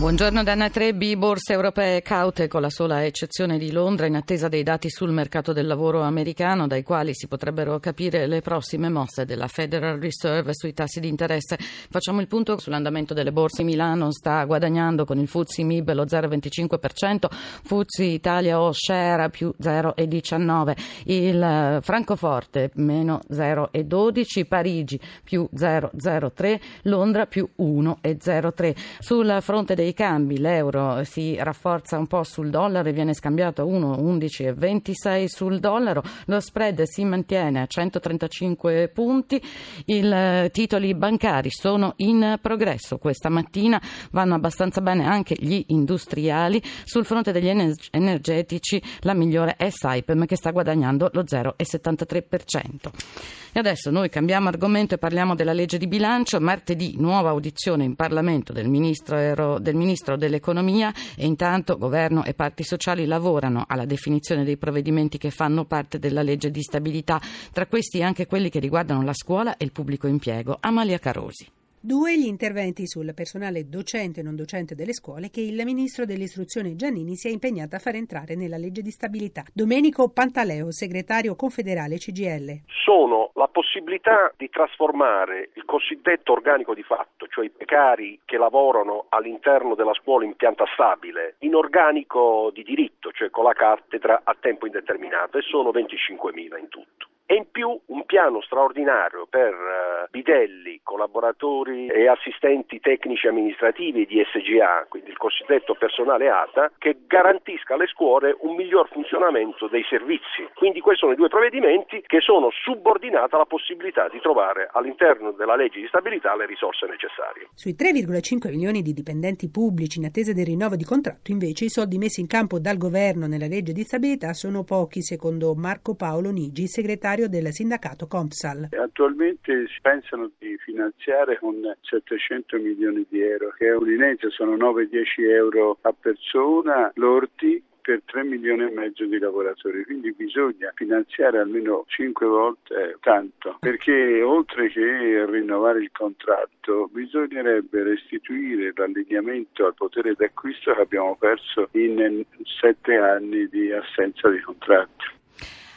Buongiorno Danna Trebbi, borse europee caute con la sola eccezione di Londra in attesa dei dati sul mercato del lavoro americano dai quali si potrebbero capire le prossime mosse della Federal Reserve sui tassi di interesse. Facciamo il punto sull'andamento delle borse. Milano sta guadagnando con il Fuzzi Mib lo 0,25%, Fuzzi Italia O Share più 0,19%, il eh, Francoforte meno 0,12%, Parigi più 0,03%, Londra più 1,03%. Sul fronte dei dei cambi l'euro si rafforza un po' sul dollaro e viene scambiato a 1,1126 sul dollaro, lo spread si mantiene a 135 punti, i eh, titoli bancari sono in progresso questa mattina, vanno abbastanza bene anche gli industriali, sul fronte degli energetici la migliore è Saipem che sta guadagnando lo 0,73%. E adesso noi cambiamo argomento e parliamo della legge di bilancio. Martedì nuova audizione in Parlamento del ministro, del ministro dell'Economia e intanto governo e parti sociali lavorano alla definizione dei provvedimenti che fanno parte della legge di stabilità, tra questi anche quelli che riguardano la scuola e il pubblico impiego. Amalia Carosi. Due gli interventi sul personale docente e non docente delle scuole che il ministro dell'istruzione Giannini si è impegnato a far entrare nella legge di stabilità. Domenico Pantaleo, segretario confederale CGL. Sono la possibilità di trasformare il cosiddetto organico di fatto, cioè i precari che lavorano all'interno della scuola in pianta stabile, in organico di diritto, cioè con la cattedra a tempo indeterminato e sono 25.000 in tutto e in più un piano straordinario per uh, bidelli, collaboratori e assistenti tecnici amministrativi di SGA, quindi il cosiddetto personale ATA, che garantisca alle scuole un miglior funzionamento dei servizi. Quindi questi sono i due provvedimenti che sono subordinati alla possibilità di trovare all'interno della legge di stabilità le risorse necessarie. Sui 3,5 milioni di dipendenti pubblici in attesa del rinnovo di contratto, invece, i soldi messi in campo dal governo nella legge di stabilità sono pochi, secondo Marco Paolo Nigi, segretario segretario del sindacato Compsal. Attualmente si pensano di finanziare con 700 milioni di euro, che è un'inezia, sono 9-10 euro a persona lordi per 3 milioni e mezzo di lavoratori, quindi bisogna finanziare almeno 5 volte tanto, perché oltre che rinnovare il contratto bisognerebbe restituire l'allineamento al potere d'acquisto che abbiamo perso in 7 anni di assenza di contratto.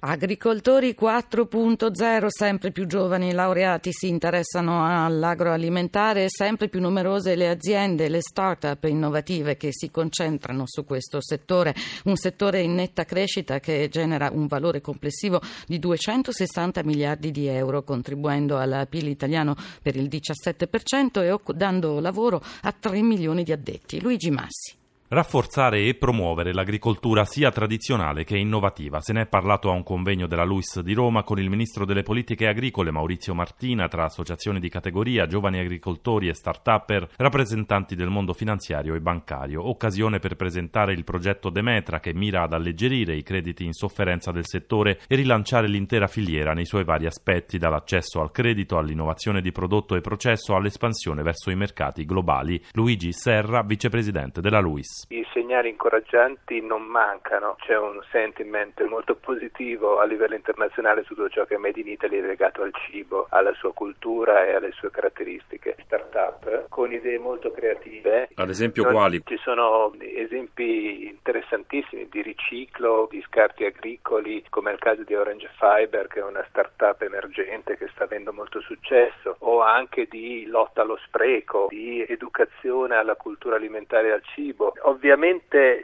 Agricoltori 4.0, sempre più giovani laureati si interessano all'agroalimentare e sempre più numerose le aziende, le start-up innovative che si concentrano su questo settore, un settore in netta crescita che genera un valore complessivo di 260 miliardi di euro, contribuendo al PIL italiano per il 17% e dando lavoro a 3 milioni di addetti. Luigi Massi. Rafforzare e promuovere l'agricoltura sia tradizionale che innovativa. Se ne è parlato a un convegno della LUIS di Roma con il ministro delle politiche agricole Maurizio Martina tra associazioni di categoria, giovani agricoltori e start-upper, rappresentanti del mondo finanziario e bancario. Occasione per presentare il progetto Demetra che mira ad alleggerire i crediti in sofferenza del settore e rilanciare l'intera filiera nei suoi vari aspetti, dall'accesso al credito all'innovazione di prodotto e processo all'espansione verso i mercati globali. Luigi Serra, vicepresidente della LUIS. BBC Segnali incoraggianti non mancano, c'è un sentiment molto positivo a livello internazionale su tutto ciò che è Made in Italy è legato al cibo, alla sua cultura e alle sue caratteristiche. Startup con idee molto creative. Ad esempio non, quali? Ci sono esempi interessantissimi di riciclo di scarti agricoli, come il caso di Orange Fiber, che è una startup emergente che sta avendo molto successo, o anche di lotta allo spreco, di educazione alla cultura alimentare e al cibo. Ovviamente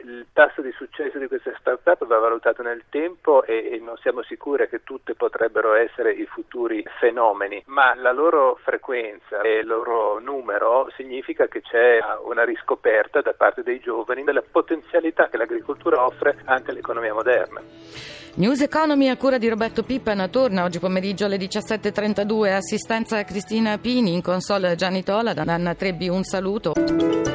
il tasso di successo di queste start-up va valutato nel tempo e, e non siamo sicuri che tutte potrebbero essere i futuri fenomeni, ma la loro frequenza e il loro numero significa che c'è una riscoperta da parte dei giovani della potenzialità che l'agricoltura offre anche all'economia moderna. News Economy a cura di Roberto Pippan torna oggi pomeriggio alle 17.32. Assistenza Cristina Pini, in console Gianni Tola, da Anna Trebbi un saluto.